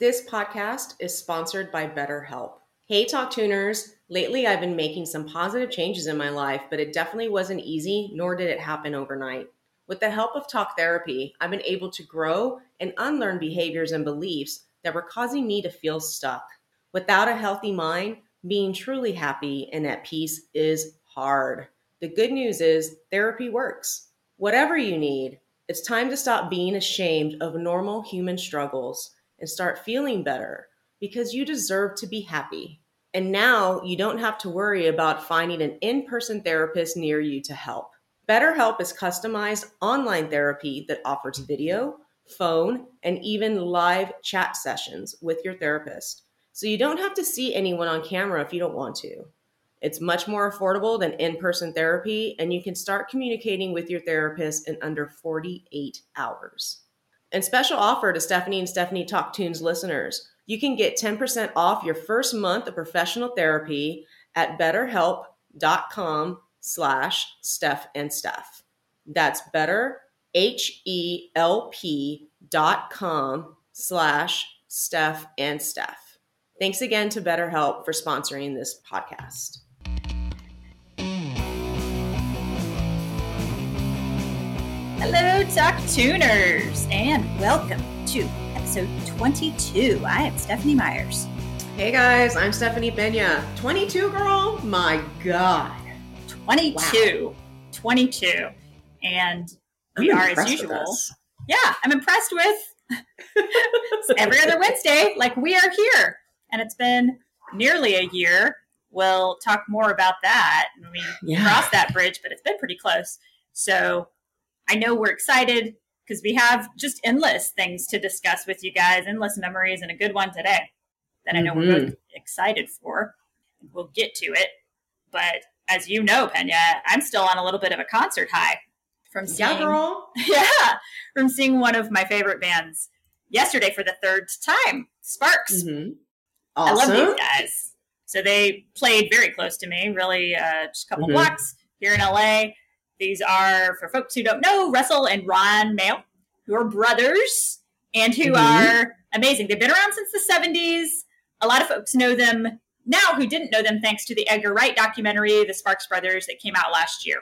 This podcast is sponsored by BetterHelp. Hey, Talk Tuners. Lately, I've been making some positive changes in my life, but it definitely wasn't easy, nor did it happen overnight. With the help of talk therapy, I've been able to grow and unlearn behaviors and beliefs that were causing me to feel stuck. Without a healthy mind, being truly happy and at peace is hard. The good news is therapy works. Whatever you need, it's time to stop being ashamed of normal human struggles and start feeling better because you deserve to be happy. And now you don't have to worry about finding an in person therapist near you to help. BetterHelp is customized online therapy that offers mm-hmm. video, phone, and even live chat sessions with your therapist. So you don't have to see anyone on camera if you don't want to. It's much more affordable than in person therapy, and you can start communicating with your therapist in under 48 hours. And special offer to Stephanie and Stephanie Talk Tunes listeners. You can get 10% off your first month of professional therapy at betterhelp.com slash Steph and Steph. That's better, H-E-L-P dot com slash Steph and Steph. Thanks again to BetterHelp for sponsoring this podcast. Hello, Talk Tuners, and welcome to episode 22. I am Stephanie Myers. Hey guys, I'm Stephanie Benya. 22, girl? My God. 22. Wow. 22. And we I'm are, as usual. Yeah, I'm impressed with every other Wednesday, like we are here. And it's been nearly a year. We'll talk more about that when we yeah. cross that bridge, but it's been pretty close. So I know we're excited because we have just endless things to discuss with you guys, endless memories, and a good one today that I know mm-hmm. we're both excited for. We'll get to it. But as you know, Pena, I'm still on a little bit of a concert high from seeing, yeah, girl. yeah, from seeing one of my favorite bands yesterday for the third time, Sparks. Mm-hmm. Awesome. I love these guys. So they played very close to me, really, uh, just a couple mm-hmm. blocks here in LA. These are, for folks who don't know, Russell and Ron Mael, who are brothers and who mm-hmm. are amazing. They've been around since the 70s. A lot of folks know them now who didn't know them thanks to the Edgar Wright documentary, The Sparks Brothers, that came out last year.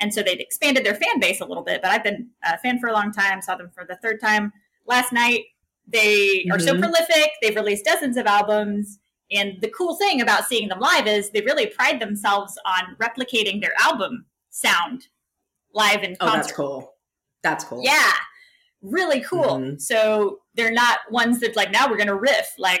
And so they've expanded their fan base a little bit, but I've been a fan for a long time, saw them for the third time last night. They mm-hmm. are so mm-hmm. prolific. They've released dozens of albums. And the cool thing about seeing them live is they really pride themselves on replicating their album sound live in concert. Oh, that's cool. That's cool. Yeah, really cool. Mm-hmm. So they're not ones that like now we're to riff. Like,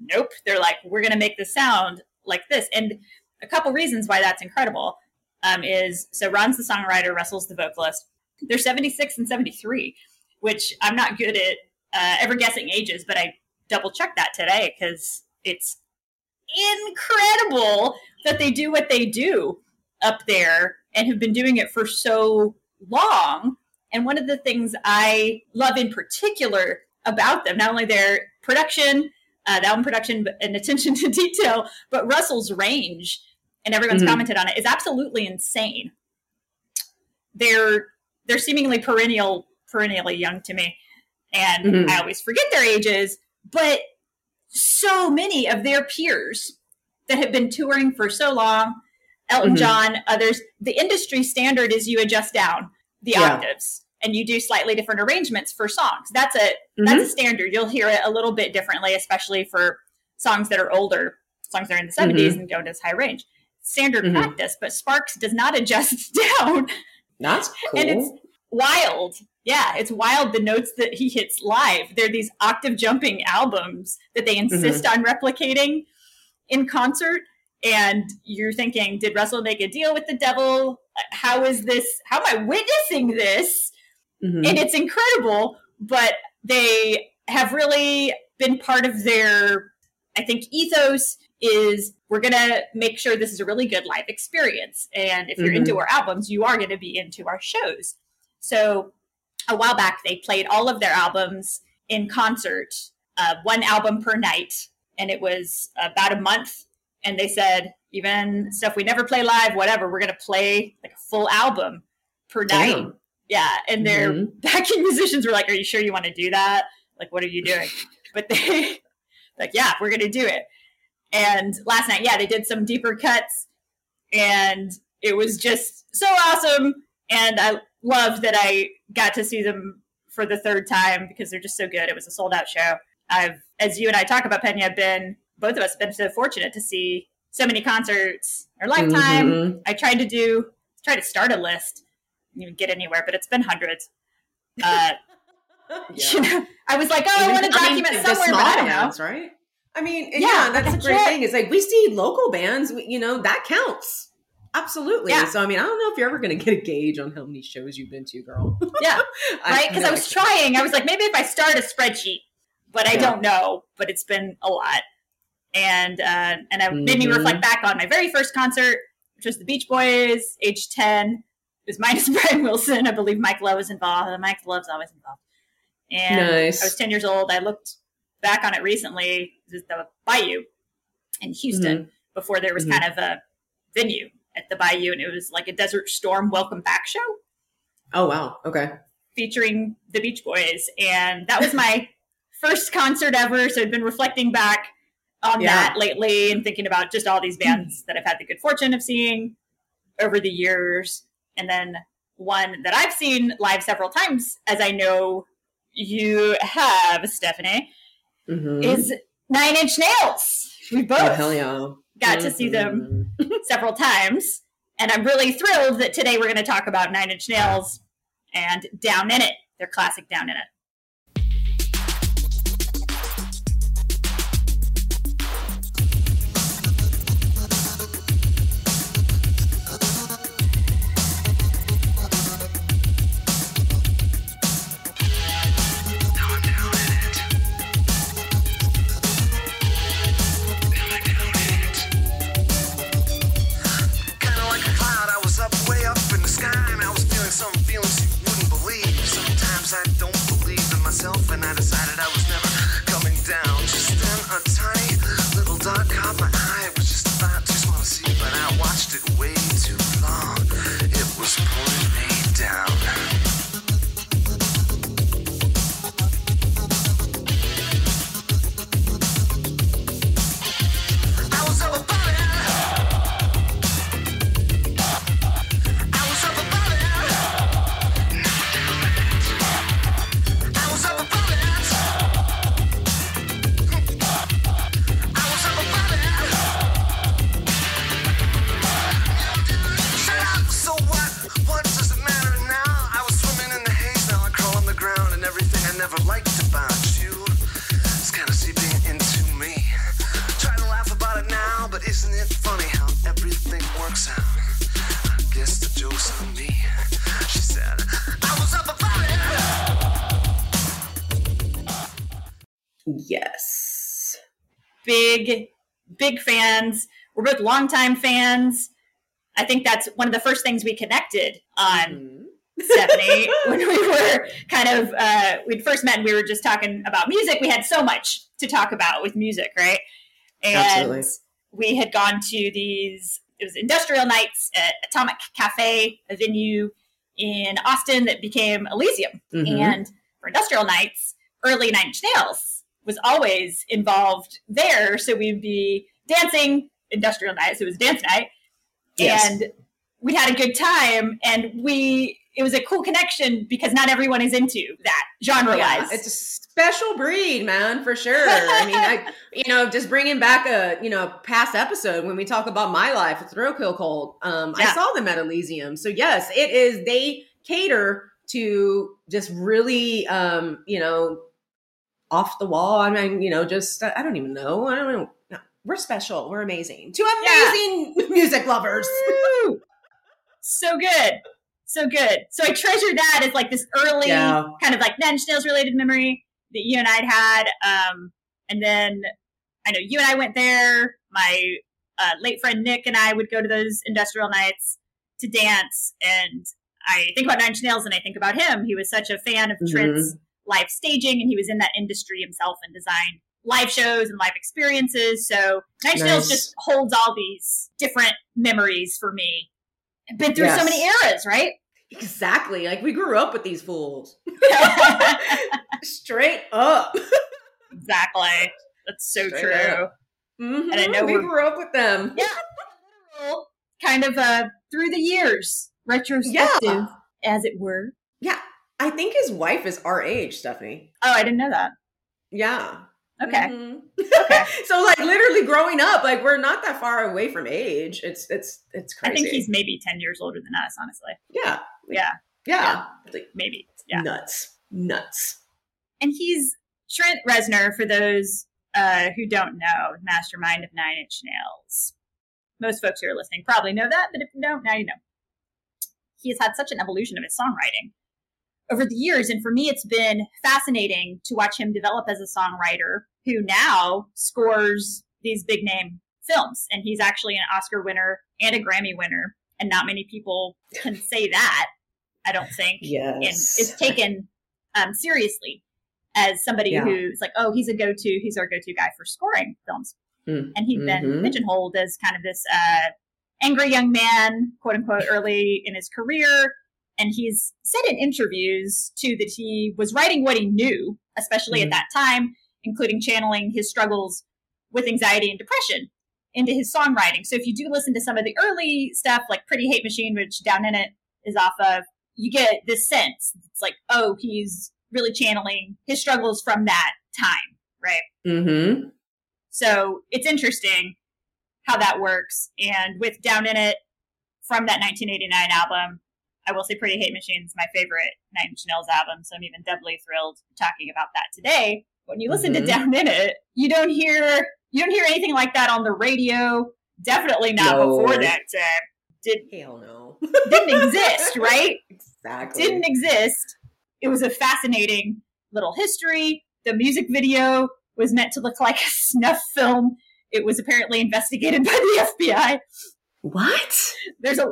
nope. They're like we're to make the sound like this. And a couple reasons why that's incredible um, is so Ron's the songwriter, Russell's the vocalist. They're 76 and 73, which I'm not good at uh, ever guessing ages, but I double checked that today because it's incredible that they do what they do up there and have been doing it for so long. And one of the things I love in particular about them, not only their production, uh, the album production and attention to detail, but Russell's range, and everyone's Mhm. commented on it, is absolutely insane. They're they're seemingly perennial, perennially young to me, and Mhm. I always forget their ages. But so many of their peers that have been touring for so long, Elton Mhm. John, others, the industry standard is you adjust down the Yeah. octaves and you do slightly different arrangements for songs. That's a Mm-hmm. that's a standard. You'll hear it a little bit differently, especially for songs that are older, songs that are in the 70s and go to this high range. Standard Mhm. practice, but Sparks does not adjust down. That's cool. And it's wild. Yeah, it's wild the notes that he hits live. They're these octave jumping albums that they insist on replicating in concert. And you're thinking, did Russell make a deal with the devil? How is this? How am I witnessing this? Mhm. and it's incredible but they have really been part of their i think ethos is we're going to make sure this is a really good live experience and if you're Mhm. into our albums you are going to be into our shows so a while back they played all of their albums in concert uh, one album per night and it was about a month and they said even stuff we never play live whatever we're going to play like a full album per night Damn. yeah, and their Mhm. backing musicians were like, "Are you sure you want to do that? Like, what are you doing?" But they like, "Yeah, we're gonna do it." And last night, yeah, they did some deeper cuts, and it was just so awesome. And I love that I got to see them for the third time because they're just so good. It was a sold out show. I've, as you and I talk about Pena, been both of us have been so fortunate to see so many concerts in our lifetime. Mhm. I tried to do try to start a list, didn't even get anywhere, but it's been hundreds. Uh, Yeah. you know, I was like, oh, I want to I mean, document somewhere, but I don't know. bands, right? I mean, Yeah, yeah, that's a great thing. It's like we see local bands, we- you know, that counts. Absolutely. Yeah. So, I mean, I don't know if you're ever going to get a gauge on how many shows you've been to, girl. Yeah, right? Because I, know was trying. I was like, maybe if I start a spreadsheet, but I Yeah. don't know. But it's been a lot, and uh, and it made me Mhm. reflect back on my very first concert, which was the Beach Boys, age ten. It was minus Brian Wilson. I believe Mike Love was involved. Mike Love's always involved. And Nice. I was ten years old. I looked back on it recently. It was the Bayou in Houston before there was Mhm. kind of a venue at the Bayou, and it was like a Desert Storm welcome back show Oh, wow. Okay. featuring the Beach Boys. And that was my first concert ever. So I've been reflecting back on Yeah. that lately and thinking about just all these bands that I've had the good fortune of seeing over the years. And then one that I've seen live several times, as I know you have, Stephanie, Mhm. is Nine Inch Nails. We both Oh, hell yeah. got to see them Mhm. several times. And I'm really thrilled that today we're going to talk about Nine Inch Nails and Down in It, their classic Down in It. Fans. We're both longtime fans. I think that's one of the first things we connected on Mhm. Stephanie, when we were kind of uh, we'd first met and we were just talking about music. We had so much to talk about with music, right? And Absolutely. we had gone to these it was industrial nights at Atomic Cafe, a venue in Austin that became Elysium. Mhm. And for industrial nights, early Nine Inch Nails was always involved there. So we'd be dancing industrial nights. It was dance night. Yes. And we had a good time and we it was a cool connection because not everyone is into that genre Yeah, wise. it's a special breed, man, for sure. I mean, I, you know, just bringing back a, you know, past episode when we talk about my life with Thrill Kill Kult. Um, I saw them at Elysium. So yes, it is. They cater to just really, um, you know, off the wall. I mean, you know, just I don't even know. I don't know. We're special. We're amazing. Two amazing music lovers. So good. So good. So I treasure that as like this early Yeah. kind of like Nine Inch Nails related memory that you and I'd had. Um, and then I know you and I went there. My uh, late friend Nick and I would go to those industrial nights to dance. And I think about Nine Inch Nails and I think about him. He was such a fan of Trent's live staging and he was in that industry himself and designed live shows and live experiences. So Nine Nails Nice. just holds all these different memories for me. I've been through so many eras, right? Exactly. Like we grew up with these fools. Straight up. exactly. That's so Straight true. Mhm. And I know we grew up with them. Yeah. Kind of uh through the years, retrospective, Yeah. as it were. Yeah. I think his wife is our age, Stephanie. Oh, I didn't know that. Yeah. Okay. Mhm. Okay. so like literally growing up, like we're not that far away from age. It's it's it's crazy. I think he's maybe 10 years older than us, honestly. yeah. Yeah. Yeah. Like Maybe. Yeah. nuts. Nuts. And he's Trent Reznor, for those uh, who don't know, mastermind of Nine Inch Nails. Most folks who are listening probably know that, but if you don't, now you know. He has had such an evolution of his songwriting over the years, and for me, it's been fascinating to watch him develop as a songwriter who now scores these big name films. And he's actually an Oscar winner and a Grammy winner, and not many people can say that, I don't think Yes. and is taken um, seriously as somebody Yeah. who's like, oh, he's a go-to, he's our go-to guy for scoring films. Mm. And he'd been Mhm. pigeonholed as kind of this uh, angry young man, quote unquote, early in his career. And he's said in interviews too that he was writing what he knew, especially Mhm. at that time, including channeling his struggles with anxiety and depression into his songwriting. So if you do listen to some of the early stuff, like Pretty Hate Machine, which Down in It is off of, you get this sense. It's like, oh, he's really channeling his struggles from that time, right? Mm-hmm. So it's interesting how that works. And with Down in It from that 1989 album, I will say Pretty Hate Machine is my favorite Nine Inch Nails album. So I'm even doubly thrilled talking about that today. When you listen Mhm. to Down in It, you don't hear you don't hear anything like that on the radio. Definitely not No. before that time. Did Hell no. didn't exist, right? Exactly. didn't exist. It was a fascinating little history. The music video was meant to look like a snuff film. It was apparently investigated by the FBI. What? There's a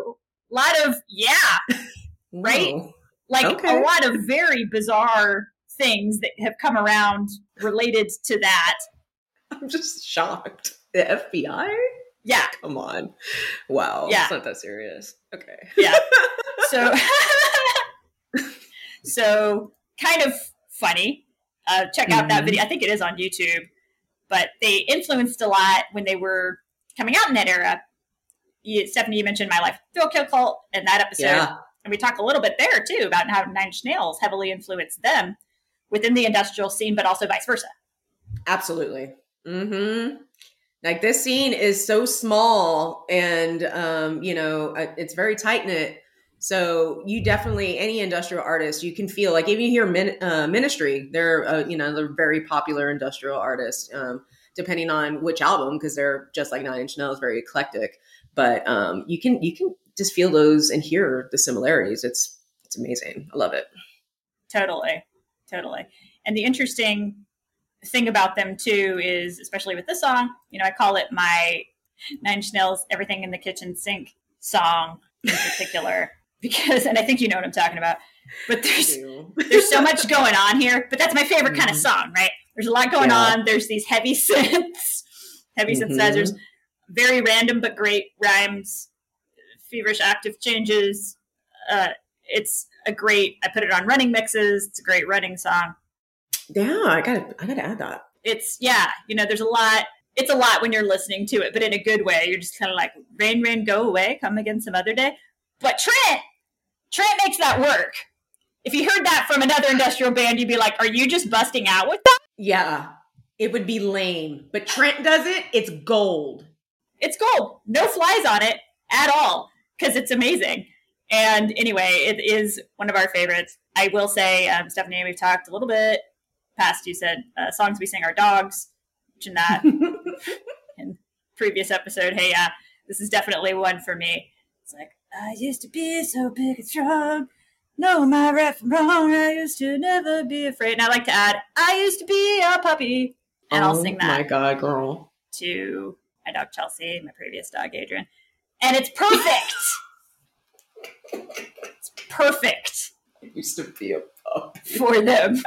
lot of, yeah, Right? Whoa. like Okay. a lot of very bizarre things that have come around related to that. I'm just shocked. The FBI? Yeah, Come on. Wow. Yeah. It's not that serious. Okay. yeah. So, so kind of funny. Uh, check out that Mhm. video. I think it is on YouTube. But they influenced a lot when they were coming out in that era. You, Stephanie, you mentioned My Life Thrill Kill Kult in that episode. Yeah. And we talk a little bit there too about how Nine Inch Nails heavily influenced them within the industrial scene, but also vice versa. Absolutely. Mm-hmm. Like this scene is so small and um, you know, uh, it's very tight knit. So you definitely any industrial artist, you can feel like even you hear min, uh, Ministry, they're uh, you know they're very popular industrial artists. Um, depending on which album, because they're just like Nine Inch Nails, very eclectic. But um, you can you can just feel those and hear the similarities. It's it's amazing. I love it. Totally. Totally. And the interesting thing about them too is, especially with this song, you know, I call it my Nine Inch Nails Everything in the Kitchen Sink song in particular. because, and I think you know what I'm talking about. But there's there's so much going on here. But that's my favorite kind of Mm-hmm. song, right? There's a lot going Yeah. on. There's these heavy synths, heavy Mhm. synthesizers, very random but great rhymes, feverish octave changes. Uh, it's a great. I put it on running mixes. It's a great running song. Yeah, I gotta I gotta add that. It's yeah, you know, there's a lot. It's a lot when you're listening to it, but in a good way. You're just kind of like, rain, rain, go away, come again some other day. But Trent, Trent makes that work. If you heard that from another industrial band, you'd be like, "Are you just busting out with that?" Yeah. It would be lame. But Trent does it, it's gold. It's gold. No flies on it at all because it's amazing. And anyway, it is one of our favorites. I will say, um, Stephanie, we've talked a little bit past. You said uh, songs we sing our dogs. Mentioned that in previous episode. Hey, yeah, this is definitely one for me. It's like I used to be so big and strong. Know my right from wrong. I used to never be afraid. And I like to add, I used to be a puppy. And I'll Oh sing that My God, girl. to my dog Chelsea, my previous dog Adrian, and it's perfect. it's perfect Used to be a pup. for them.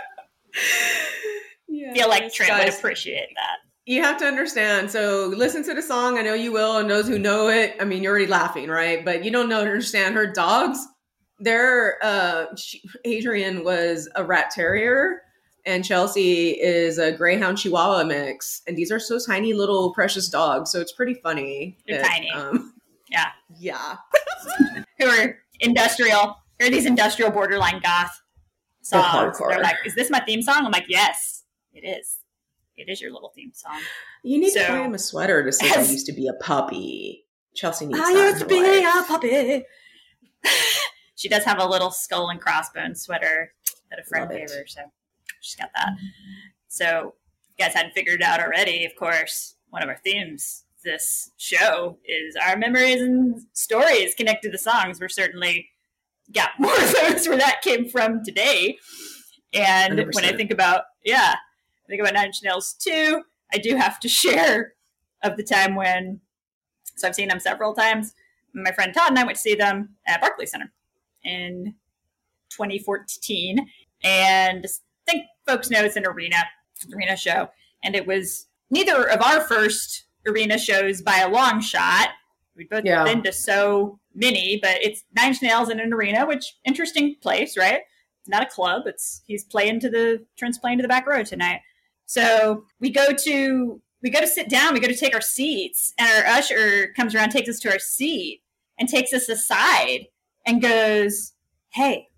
Yeah. feel like Trent would appreciate that. You have to understand. So listen to the song. I know you will, and those who know it. I mean, you're already laughing, right? But you don't know understand her dogs. They're uh, she, Adrian was a rat terrier, and Chelsea is a greyhound Chihuahua mix, and these are so tiny little precious dogs. So it's pretty funny. They're that, tiny. Um, Yeah. yeah. Who are industrial? Who are these industrial borderline goth They're songs? hardcore. They're like, is this my theme song? I'm like, yes, it is. It is your little theme song. You need to So- buy him a sweater to say I used to be a puppy. Chelsea needs I that used to be life. a puppy. she does have a little skull and crossbones sweater that a friend gave her, so she's got that. So, you guys hadn't figured it out already, of course, one of our themes this show is our memories and stories connected to the songs. We're certainly got more of those where that came from today. And when I think about, yeah, I think about Nine Inch Nails too, I do have to share of the time when so I've seen them several times. My friend Todd and I went to see them at Barclays Center in 2014. And I think folks know it's an arena, arena show. And it was neither of our first arena shows by a long shot. We've both Yeah. been to so many, but it's Nine Inch Nails in an arena, which interesting place, right? It's not a club. It's he's playing to the Trent's playing to the back row tonight. So we go to we go to sit down, we go to take our seats, and our usher comes around, takes us to our seat, and takes us aside and goes, Hey,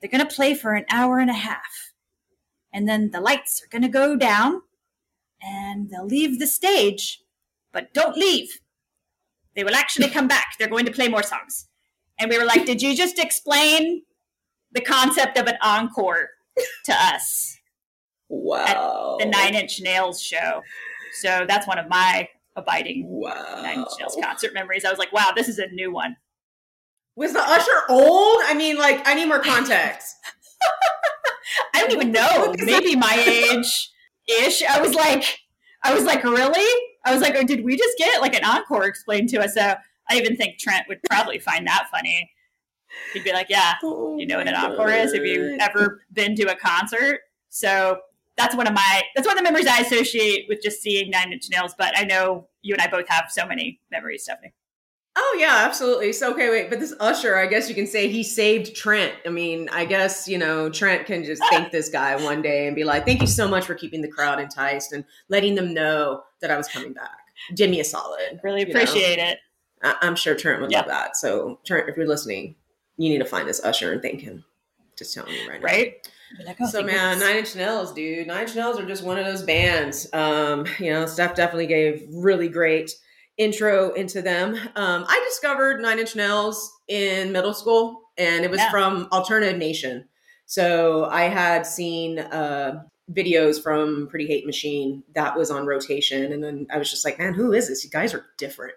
they're gonna play for an hour and a half. And then the lights are gonna go down and they'll leave the stage, but don't leave. They will actually come back. They're going to play more songs. And we were like, Did you just explain the concept of an encore to us? Wow. the Nine Inch Nails show. So that's one of my abiding Wow. Nine Inch Nails concert memories. I was like, wow, this is a new one. Was the usher old? I mean, like, I need more context. I don't even know. Maybe my age ish. I was like, I was like, really? I was like, oh, did we just get like an encore explained to us? So I even think Trent would probably find that funny. He'd be like, yeah, Oh you know what an encore is? Have you God. ever been to a concert? So that's one of my that's one of the memories I associate with just seeing Nine Inch Nails. But I know you and I both have so many memories, Stephanie. Oh yeah, absolutely. So okay, wait, but this usher, I guess you can say he saved Trent. I mean, I guess you know Trent can just thank this guy one day and be like, "Thank you so much for keeping the crowd enticed and letting them know that I was coming back." Did me a solid. Really you know? appreciate it. I- I'm sure Trent would Yeah. love that. So Trent, if you're listening, you need to find this usher and thank him. Just telling you right now. Right? Like, oh, So man, goodness. Nine Inch Nails, dude. Nine Inch Nails are just one of those bands. Um, you know, Steph definitely gave really great intro into them. Um, I discovered Nine Inch Nails in middle school, and it was Yeah. from Alternative Nation. So I had seen uh, videos from Pretty Hate Machine that was on rotation, and then I was just like, man, who is this? You guys are different.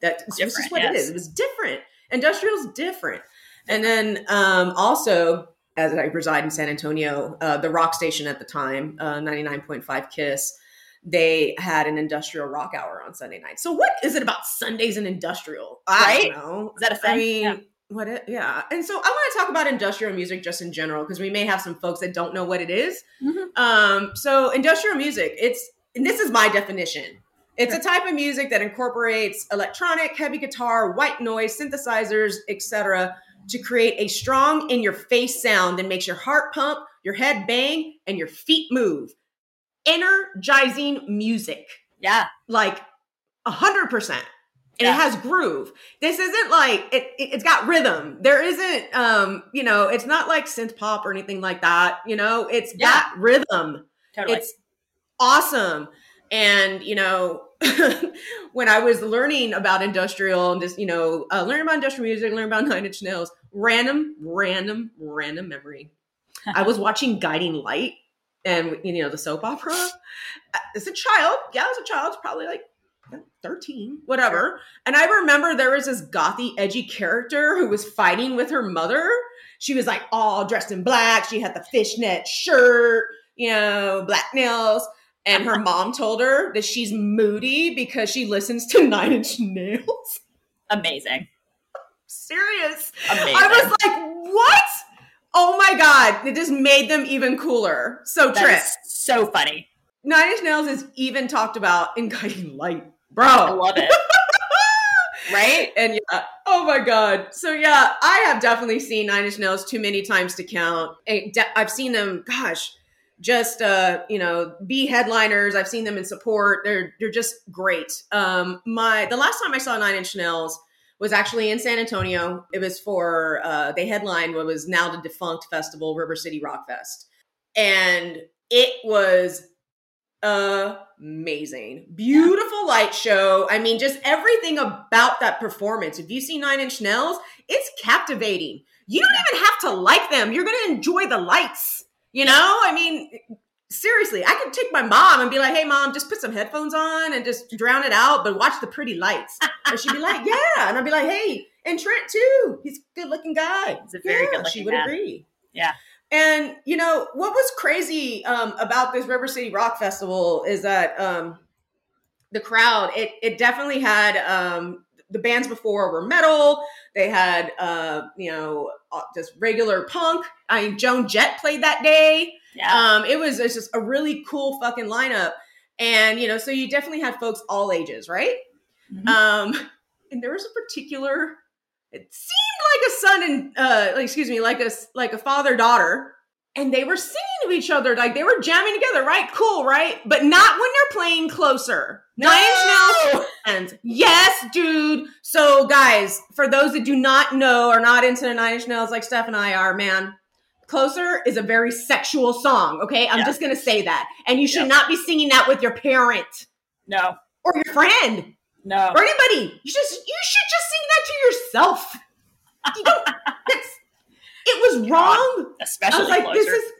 That this is what it yes. is. It was different. Industrial's different. And then um, also, as I reside in San Antonio, uh, the rock station at the time, uh, 99.5 Kiss, they had an industrial rock hour on Sunday night. So what is it about Sundays and industrial? I Right? don't know. Is that a I thing? I mean, Yeah. what it, yeah and so i want to talk about industrial music just in general because we may have some folks that don't know what it is. Mhm. um so industrial music it's and this is my definition it's a type of music that incorporates electronic heavy guitar white noise synthesizers etc to create a strong in your face sound that makes your heart pump your head bang and your feet move energizing music Yeah. like a hundred percent. And Yeah. it has groove. This isn't like it, it. It's got rhythm. There isn't, um, you know, it's not like synth pop or anything like that. You know, it's Yeah. got rhythm. Totally. It's awesome. And you know, when I was learning about industrial and just you know, uh, learning about industrial music, learning about Nine Inch Nails, random, random, random memory. I was watching Guiding Light, and you know the soap opera. Uh, As a child, yeah, as a child, probably like 13, whatever. And I remember there was this gothy, edgy character who was fighting with her mother. She was like all dressed in black. She had the fishnet shirt, you know, black nails. And her mom told her that she's moody because she listens to Nine Inch Nails. Amazing. Serious. Amazing. I was like, what? Oh my God. It just made them even cooler. So, Trip, so funny. Nine Inch Nails is even talked about in Guiding Light. Bro. I love it. right? And yeah, oh my god. So yeah, I have definitely seen Nine Inch Nails too many times to count. I've seen them, gosh, just uh, you know, be headliners. I've seen them in support. They're they're just great. Um, my the last time I saw Nine Inch Nails was actually in San Antonio. It was for uh, they headlined what was now the defunct festival, River City Rock Fest, and it was amazing. Beautiful light show. I mean, just everything about that performance. If you see Nine Inch Nails, it's captivating. You don't even have to like them. You're going to enjoy the lights. You know, I mean, seriously, I could take my mom and be like, "Hey, mom, just put some headphones on and just drown it out, but watch the pretty lights." and she'd be like, "Yeah," and I'd be like, "Hey, and Trent too. He's a good-looking guy." He's a very Yeah, good-looking She would man. agree. Yeah. And you know what was crazy um, about this River City Rock Festival is that um, the crowd it it definitely had um, the bands before were metal. They had uh, you know uh, just regular punk. I mean, Joan Jett played that day. Yeah. Um, it was it's just a really cool fucking lineup, and you know, so you definitely had folks all ages, right? Mhm. Um, and there was a particular. It seemed like a son and uh, like, excuse me, like a like a father daughter, and they were singing to each other, like they were jamming together, right? Cool, right? But not when they're playing closer. Nine Inch Nails yes, dude. So, guys, for those that do not know or not into the Nine Inch Nails like Steph and I are, man, Closer is a very sexual song, okay? I'm Yeah. just going to say that. And you should Yeah. not be singing that with your parent No. or your friend No. or anybody. You just you should just sing that to yourself. You don't it was wrong. I Especially was like, closer. this is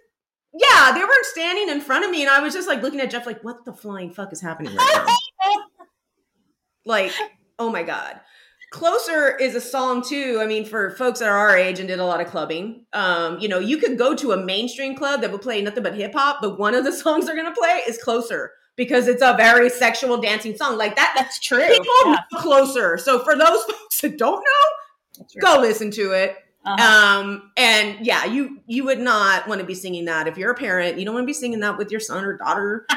yeah, they weren't standing in front of me and I was just like looking at Jeff like, what the flying fuck is happening right now? like oh my god closer is a song too i mean for folks that are our age and did a lot of clubbing um you know you could go to a mainstream club that would play nothing but hip-hop but one of the songs they're gonna play is closer because it's a very sexual dancing song. Like that That's true. people Yeah, know closer. So for those folks that don't know go listen to it. Uh-huh. um and yeah you you would not want to be singing that if you're a parent. You don't want to be singing that with your son or daughter.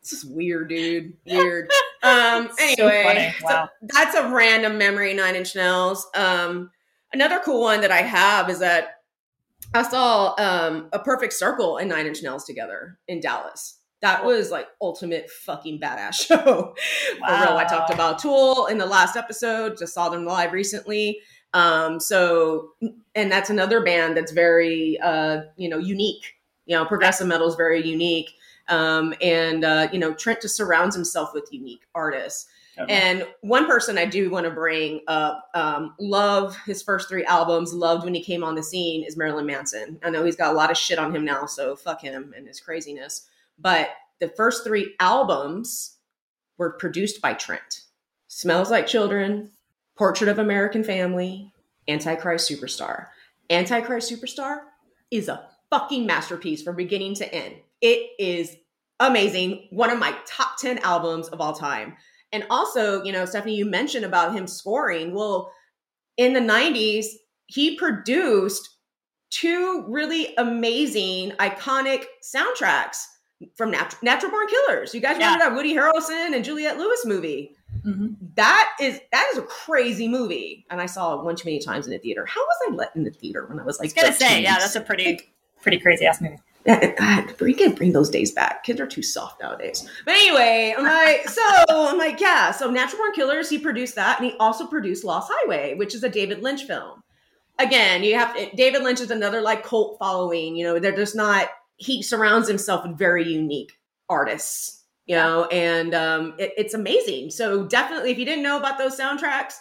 It's just weird dude. Weird um anyway so Wow. that's a random memory nine inch nails. Um another cool one that i have is that i saw um a perfect circle and nine inch nails together in dallas. That was like ultimate fucking badass show. For real i talked about tool in the last episode just saw them live recently. Um so and that's another band that's very uh you know unique. You know progressive metal is very unique um and uh you know trent just surrounds himself with unique artists and one person I do want to bring up, um, love his first three albums, loved when he came on the scene, is Marilyn Manson. I know he's got a lot of shit on him now, so fuck him and his craziness. But the first three albums were produced by Trent. Smells Like Children, Portrait of American Family, Antichrist Superstar. Antichrist Superstar is a fucking masterpiece from beginning to end. It is amazing. One of my top 10 albums of all time. And also, you know, Stephanie, you mentioned about him scoring. Well, in the 90s, he produced two really amazing, iconic soundtracks from Nat- Natural Born Killers. You guys Yeah. remember that Woody Harrelson and Juliette Lewis movie? Mhm. That is that is a crazy movie, and I saw it one too many times in the theater. How was I let in the theater when I was like? I like? was gonna say, yeah, that's a pretty pretty crazy ass movie. God, bring it, bring those days back. Kids are too soft nowadays. But anyway, I'm like, so I'm like, yeah. So Natural Born Killers, he produced that, and he also produced Lost Highway, which is a David Lynch film. Again, you have David Lynch is another like cult following. You know, they're just not. He surrounds himself with very unique artists. You know, and um, it, it's amazing. So definitely, if you didn't know about those soundtracks,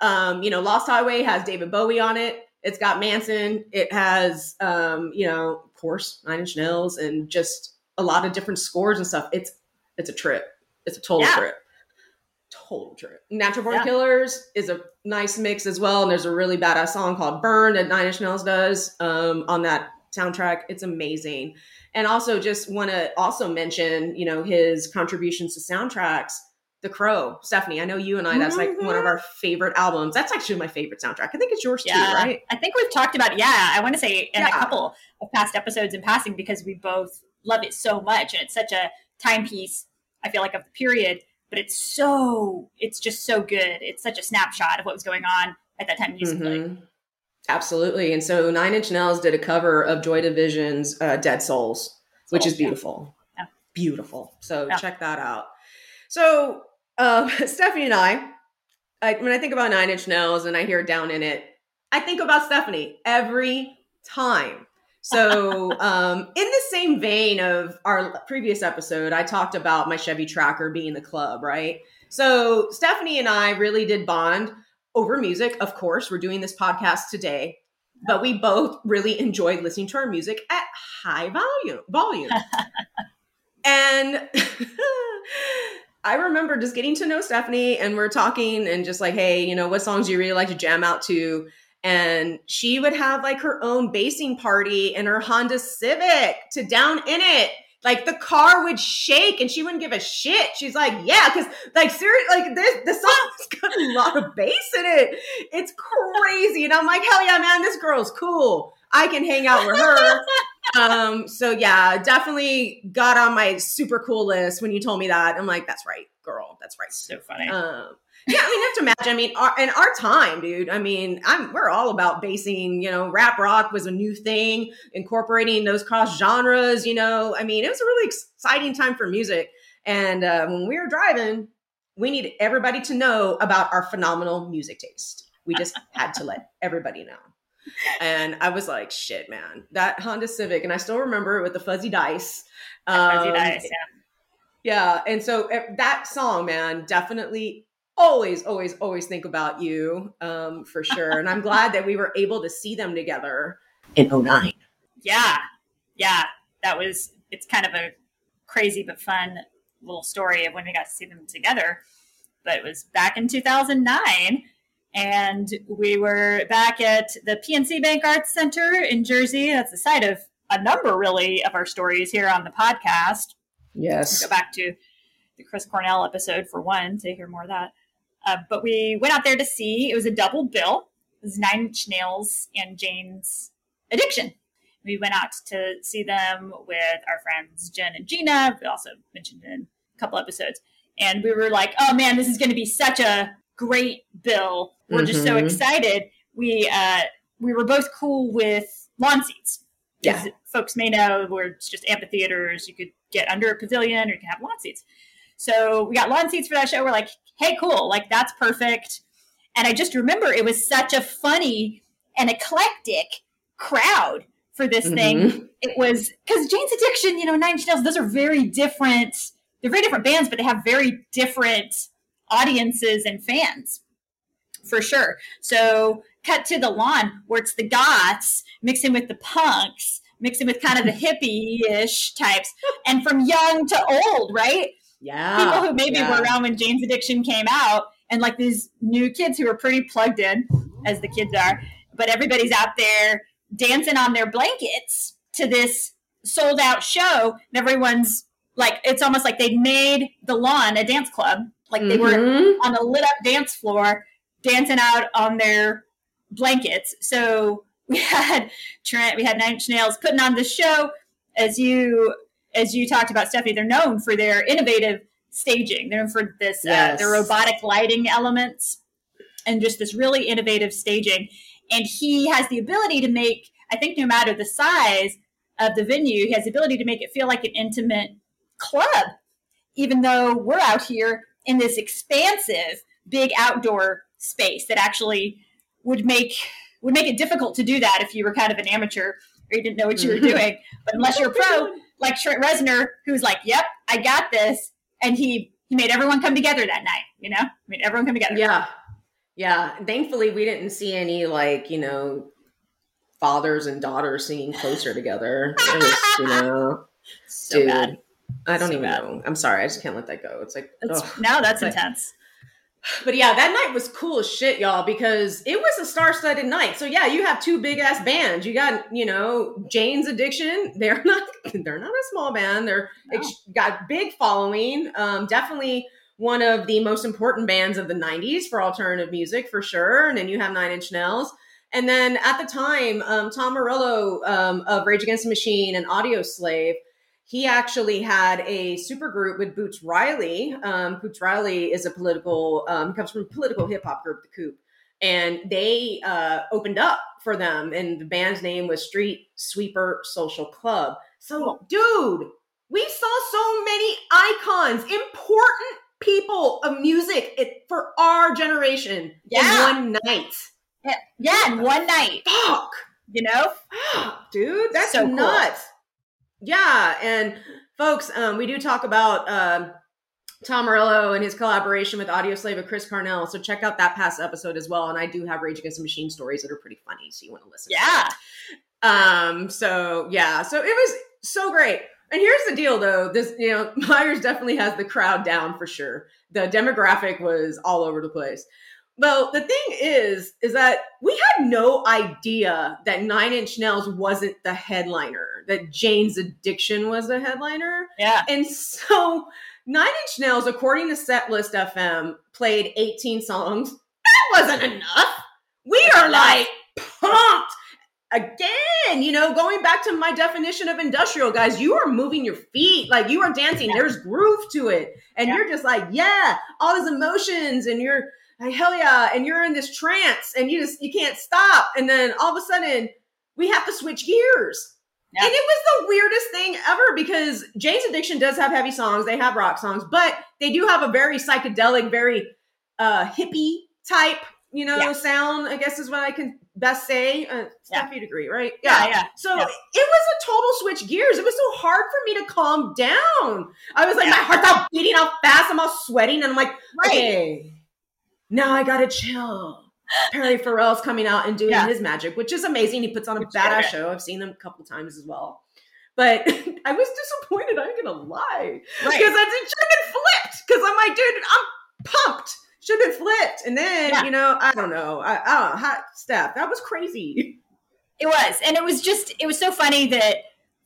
um, you know, Lost Highway has David Bowie on it. It's got Manson. It has, um, you know, course, Nine Inch Nails, and just a lot of different scores and stuff. It's it's a trip. It's a total Yeah. trip. Total trip. Natural Born Yeah. Killers is a nice mix as well. And there's a really badass song called Burn that Nine Inch Nails does um, on that soundtrack. It's amazing. And also just want to also mention, you know, his contributions to soundtracks. The Crow, Stephanie. I know you and I. That's like one of our favorite albums. That's actually my favorite soundtrack. I think it's yours Yeah, too, right? I think we've talked about. Yeah, I want to say in a couple of past episodes in passing because we both love it so much, and it's such a timepiece. I feel like of the period, but it's so it's just so good. It's such a snapshot of what was going on at that time musically. Mhm. Absolutely. And so Nine Inch Nails did a cover of Joy Division's uh, Dead Souls, which Souls, is yeah. beautiful. Yeah. Beautiful. So Yeah. check that out. So um, Stephanie and I, I, when I think about Nine Inch Nails and I hear Down in It, I think about Stephanie every time. So, um, in the same vein of our previous episode, I talked about my Chevy Tracker being the club, right? So, Stephanie and I really did bond over music. Of course, we're doing this podcast today, but we both really enjoyed listening to our music at high volume. Volume, and I remember just getting to know Stephanie, and we're talking, and just like, hey, you know, what songs do you really like to jam out to? and she would have like her own basing party in her Honda Civic to down in it. Like the car would shake and she wouldn't give a shit. She's like, yeah, because like seriously, like this the song's got a lot of bass in it. It's crazy. And I'm like, hell yeah, man, this girl's cool. I can hang out with her. um, so yeah, definitely got on my super cool list when you told me that. I'm like, that's right, girl. That's right. So funny. Um, yeah, I mean, you have to imagine. I mean, our, in our time, dude. I mean, I'm we're all about basing. You know, rap rock was a new thing, incorporating those cross genres. You know, I mean, it was a really exciting time for music. And uh, when we were driving, we needed everybody to know about our phenomenal music taste. We just had to let everybody know. And I was like, shit, man, that Honda Civic, and I still remember it with the fuzzy dice. Fuzzy Um, Dice, yeah. yeah, and so eh, that song, man, definitely always, always, always think about you um, for sure. And I'm glad that we were able to see them together in 09. Yeah, yeah, that was. It's kind of a crazy but fun little story of when we got to see them together. But it was back in 2009, and we were back at the PNC Bank Arts Center in Jersey. That's the site of a number, really, of our stories here on the podcast. Yes. Go back to the Chris Cornell episode for one to hear more of that. Uh, but we went out there to see. It was a double bill. It was Nine Inch Nails and Jane's Addiction. We went out to see them with our friends Jen and Gina. We also mentioned in a couple episodes, and we were like, "Oh man, this is going to be such a great bill. We're just so Mhm. excited." We uh, we were both cool with lawn seats. Yeah. As folks may know, where it's just amphitheaters. You could get under a pavilion, or you can have lawn seats. So we got lawn seats for that show. We're like, hey, cool, like that's perfect. And I just remember it was such a funny and eclectic crowd for this thing. It was because Jane's Addiction, you know, Nine Inch Nails, those are very different. They're very different bands, but they have very different audiences and fans for sure. So cut to the lawn where it's the goths mixing with the punks, mixing with kind of the hippie-ish types, and from young to old, right? Yeah. people who maybe yeah. were around when Jane's Addiction came out, and like these new kids who are pretty plugged in, as the kids are, but everybody's out there dancing on their blankets to this sold out show, and everyone's like, it's almost like they made the lawn a dance club, like they were Mhm. on a lit up dance floor dancing out on their blankets. So we had Trent, we had Nine Inch Nails putting on this show. As you as you talked about, Stephanie, they're known for their innovative staging. They're known for this yes. uh, their robotic lighting elements and just this really innovative staging. And he has the ability to make, I think, no matter the size of the venue, he has the ability to make it feel like an intimate club, even though we're out here in this expansive, big outdoor space that actually would make would make it difficult to do that if you were kind of an amateur or you didn't know what you were mm-hmm. doing. But unless you're a pro, like Trent Reznor, who's like, "Yep, I got this," and he he made everyone come together that night. You know, I mean, everyone come together. Yeah, yeah. Thankfully, we didn't see any like you know fathers and daughters singing closer together. It was, you know, so dude, bad. I don't so even bad. know. I'm sorry. I just can't let that go. It's like now that's but, intense. But yeah, that night was cool as shit, y'all, because it was a star-studded night. So yeah, you have two big ass bands. You got, you know, Jane's Addiction. They're not they're not a small band. They're no. ex- got big following. Um, definitely one of the most important bands of the 90s for alternative music for sure. And then you have Nine Inch Nails. And then at the time, um, Tom Morello um, of Rage Against the Machine and Audioslave he actually had a super group with Boots Riley. Um, Boots Riley is a political, um, comes from a political hip hop group, The Coup. And they uh, opened up for them, and the band's name was Street Sweeper Social Club. So, dude, we saw so many icons, important people of music it, for our generation yeah. in one night. Yeah, yeah in one night. Fuck. You know? dude, that's so nuts. Cool. Yeah, and folks, um, we do talk about um, Tom Morello and his collaboration with Audioslave with Chris Cornell. So check out that past episode as well. And I do have Rage Against the Machine stories that are pretty funny, so you want to listen. Yeah. Um. So yeah. So it was so great. And here's the deal, though. This, you know, Myers definitely has the crowd down for sure. The demographic was all over the place. Well, the thing is, is that we had no idea that Nine Inch Nails wasn't the headliner, that Jane's Addiction was the headliner. Yeah. And so Nine Inch Nails, according to Setlist FM, played 18 songs. That wasn't enough. We are like pumped again, you know, going back to my definition of industrial, guys, you are moving your feet, like you are dancing. Yeah. There's groove to it. And yeah. you're just like, yeah, all these emotions, and you're hell yeah, and you're in this trance and you just you can't stop. And then all of a sudden we have to switch gears. Yeah. And it was the weirdest thing ever because Jane's Addiction does have heavy songs, they have rock songs, but they do have a very psychedelic, very uh hippie type, you know, yeah. sound, I guess is what I can best say. Uh, Steph, yeah. you'd agree, right? Yeah, yeah. So it was a total switch gears. It was so hard for me to calm down. I was like, my heart's all beating out fast. I'm all sweating, and I'm like, right. okay, now I gotta chill. Perry Farrell's coming out and doing yeah. his magic, which is amazing. He puts on a which badass show. I've seen them a couple times as well. But I was disappointed, I'm gonna lie. Because right. it should have been flipped. Because I'm like, dude, I'm pumped. Should have been flipped. And then, yeah. you know, I don't know. I, I don't know. Hot stuff. That was crazy. It was. And it was just, it was so funny that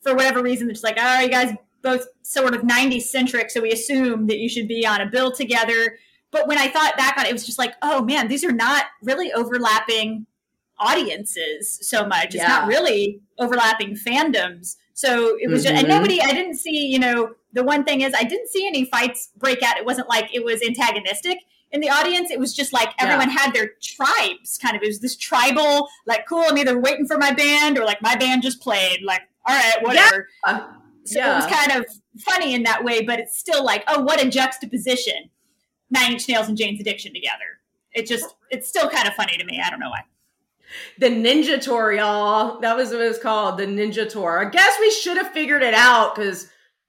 for whatever reason, it's like, right, you guys both sort of 90s centric. So we assume that you should be on a bill together but when I thought back on it, it was just like, oh man, these are not really overlapping audiences so much. It's yeah. not really overlapping fandoms. So it was mm-hmm. just, and mm-hmm. nobody, I didn't see, you know, the one thing is I didn't see any fights break out. It wasn't like it was antagonistic in the audience. It was just like everyone yeah. had their tribes kind of. It was this tribal, like, cool, I'm either waiting for my band or like my band just played. Like, all right, whatever. Yeah. So yeah. it was kind of funny in that way, but it's still like, oh, what a juxtaposition Nine Inch Nails and Jane's Addiction together. It just it's still kind of funny to me. I don't know why. The Ninja Tour, y'all. That was what it was called. The Ninja Tour. I guess we should have figured it out because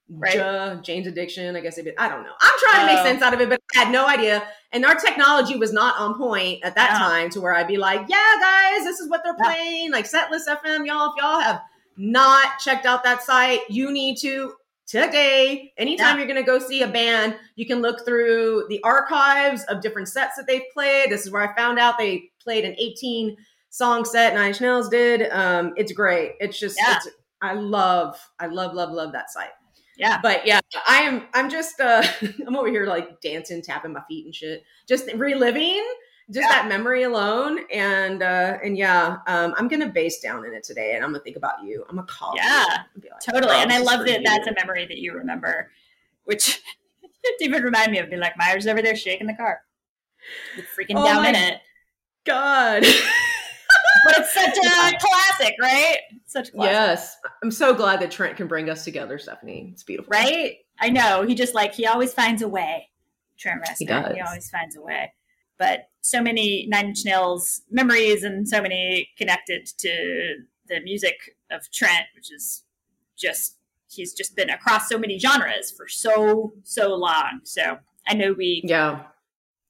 right. Jane's Addiction. I guess it. I don't know. I'm trying to make oh. sense out of it, but I had no idea. And our technology was not on point at that time to where I'd be like, "Yeah, guys, this is what they're playing." Like Setlist FM, y'all. If y'all have not checked out that site, you need to today. Anytime yeah. you're going to go see a band, you can look through the archives of different sets that they've played. This is where I found out they played an 18 song set. Nine Inch Nails did. Um, it's great. It's just, yeah. it's, I love, I love, love, love that site. Yeah. But yeah, I am, I'm just, uh, I'm over here like dancing, tapping my feet and shit, just reliving just Yeah. that memory alone. And uh and yeah, um, I'm gonna base down in it today, and I'm gonna think about you. I'm gonna call. Yeah, like, Totally. And I love that you." that's a memory that you remember, which even remind me of being like Myers over there shaking the car. The freaking Oh down in it. God. But it's such a classic, right? Such a classic. yes, I'm so glad that Trent can bring us together, Stephanie. It's beautiful, Right? I know. He just like he always finds a way. Trent Reznor. He does. always finds a way. But so many Nine Inch Nails memories and so many connected to the music of Trent, which is just he's just been across so many genres for so so long. So I know we Yeah,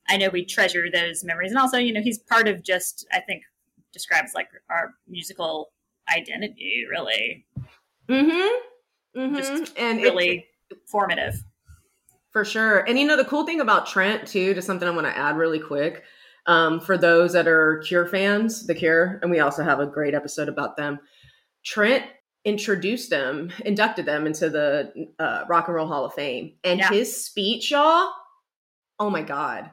I know we treasure those memories, and also you know he's part of just I think describes like our musical identity really Mm-hmm. Mm-hmm. Just and it- really formative. for sure. And you know, the cool thing about Trent too, just something I want to add really quick. Um, for those that are Cure fans, The Cure, and we also have a great episode about them. Trent introduced them, inducted them into the uh, Rock and Roll Hall of Fame, and Yeah. his speech, y'all. Oh my god!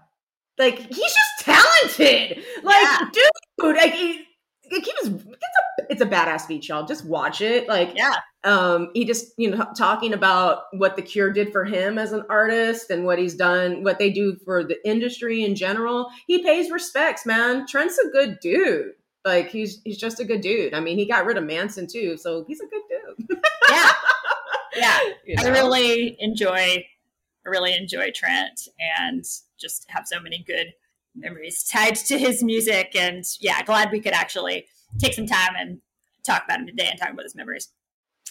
Like he's just talented. Like Yeah. dude, like he, like, he was. It's a, it's a badass speech, y'all. Just watch it. Like Yeah, um he just you know talking about what the cure did for him as an artist and what he's done what they do for the industry in general he pays respects man trent's a good dude like he's he's just a good dude i mean he got rid of manson too so he's a good dude yeah, yeah. You I really enjoy, I really enjoy Trent, and just have so many good memories tied to his music. And yeah, glad we could actually take some time and talk about him today and talk about his memories.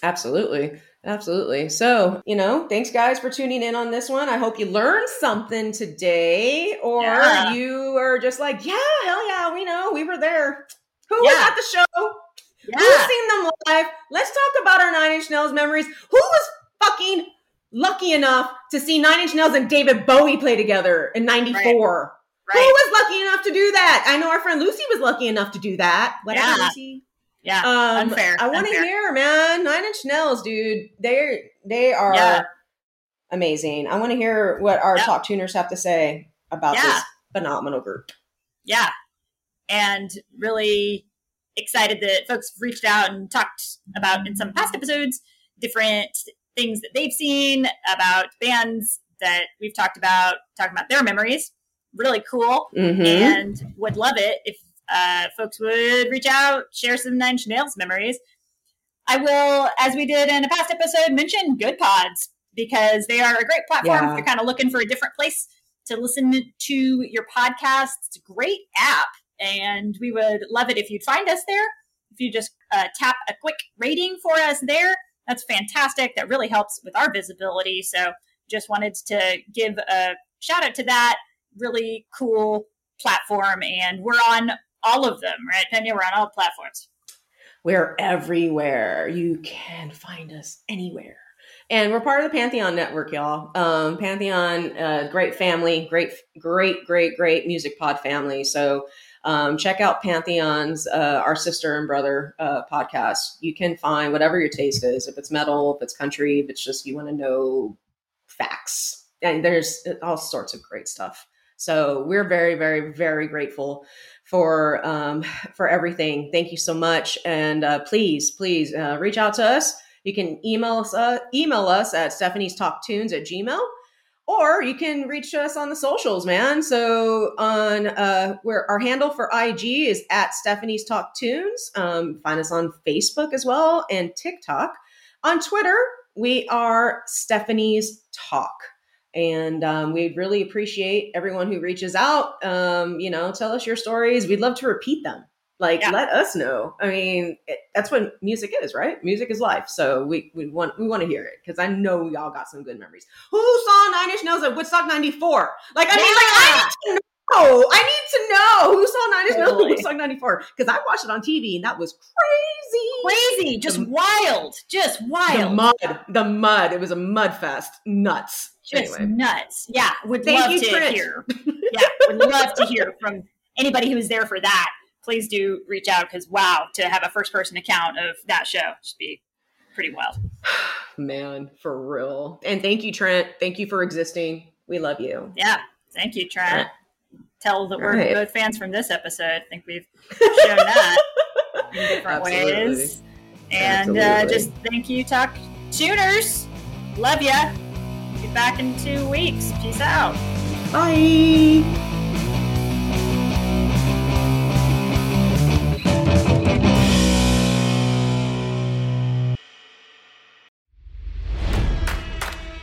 Absolutely. Absolutely. So, you know, thanks guys for tuning in on this one. I hope you learned something today, or Yeah. you are just like, yeah, hell yeah, we know, we were there. Who Yeah. was at the show? Yeah, Who's seen them live? Let's talk about our Nine Inch Nails memories. Who was fucking lucky enough to see Nine Inch Nails and David Bowie play together in 94? Who right. was lucky enough to do that? I know our friend Lucy was lucky enough to do that. Whatever, Yeah. Lucy. Yeah, Um, unfair. I want to hear, man. Nine Inch Nails, dude. They're they are Yeah. amazing. I want to hear what our Yeah. top tuners have to say about Yeah. this phenomenal group. Yeah. And really excited that folks reached out and talked about in some past episodes different things that they've seen about bands that we've talked about, talking about their memories. Really cool. Mm-hmm. And would love it if uh, folks would reach out, share some Nine Inch Nails memories. I will, as we did in a past episode, mention Goodpods because they are a great platform Yeah. if you're kind of looking for a different place to listen to your podcast. It's a great app, and we would love it if you'd find us there. If you just uh, tap a quick rating for us there, that's fantastic. That really helps with our visibility. So, just wanted to give a shout out to that really cool platform, and we're on all of them, right, Pena? We're on all platforms. We're everywhere. You can find us anywhere. And we're part of the Pantheon Network, y'all. Um, Pantheon, uh, great family, great, great, great, great music pod family. So um, check out Pantheon's, uh, our sister and brother uh, podcast. You can find whatever your taste is. If it's metal, if it's country, if it's just you want to know facts. And there's all sorts of great stuff. So we're very, very, very grateful for um, for everything. Thank you so much, and uh, please, please uh, reach out to us. You can email us uh, email us at Stephanie's Talk Tunes at Gmail, or you can reach us on the socials, man. So on uh, where our handle for IG is at Stephanie's Talk Tunes. Um, find us on Facebook as well and TikTok. On Twitter, we are Stephanie's Talk. And um, we'd really appreciate everyone who reaches out. Um, you know, tell us your stories. We'd love to repeat them. Like, Yeah. let us know. I mean, it, that's what music is, right? Music is life. So we, we want we want to hear it because I know y'all got some good memories. Who saw Nine Inch Nails at Woodstock '94? Like, I mean, like I know. I need to know who saw Nine Inch Nails at Totally. Woodstock '94 because I watched it on TV and that was crazy. Crazy, just wild, just wild. The mud, the mud. It was a mud fest. Nuts. just anyway. nuts. Yeah, would Thank love you, to Trent. hear. Yeah, would love to hear from anybody who was there for that. Please do reach out because wow, to have a first person account of that show should be pretty wild. Man, for real. And thank you, Trent. Thank you for existing. We love you. Yeah, thank you, Trent. Tell that we're Right. both fans from this episode. I think we've shown that in different Absolutely. ways. And uh, just thank you, Talk Tuners. Love ya. Be back in two weeks. Peace out. Bye.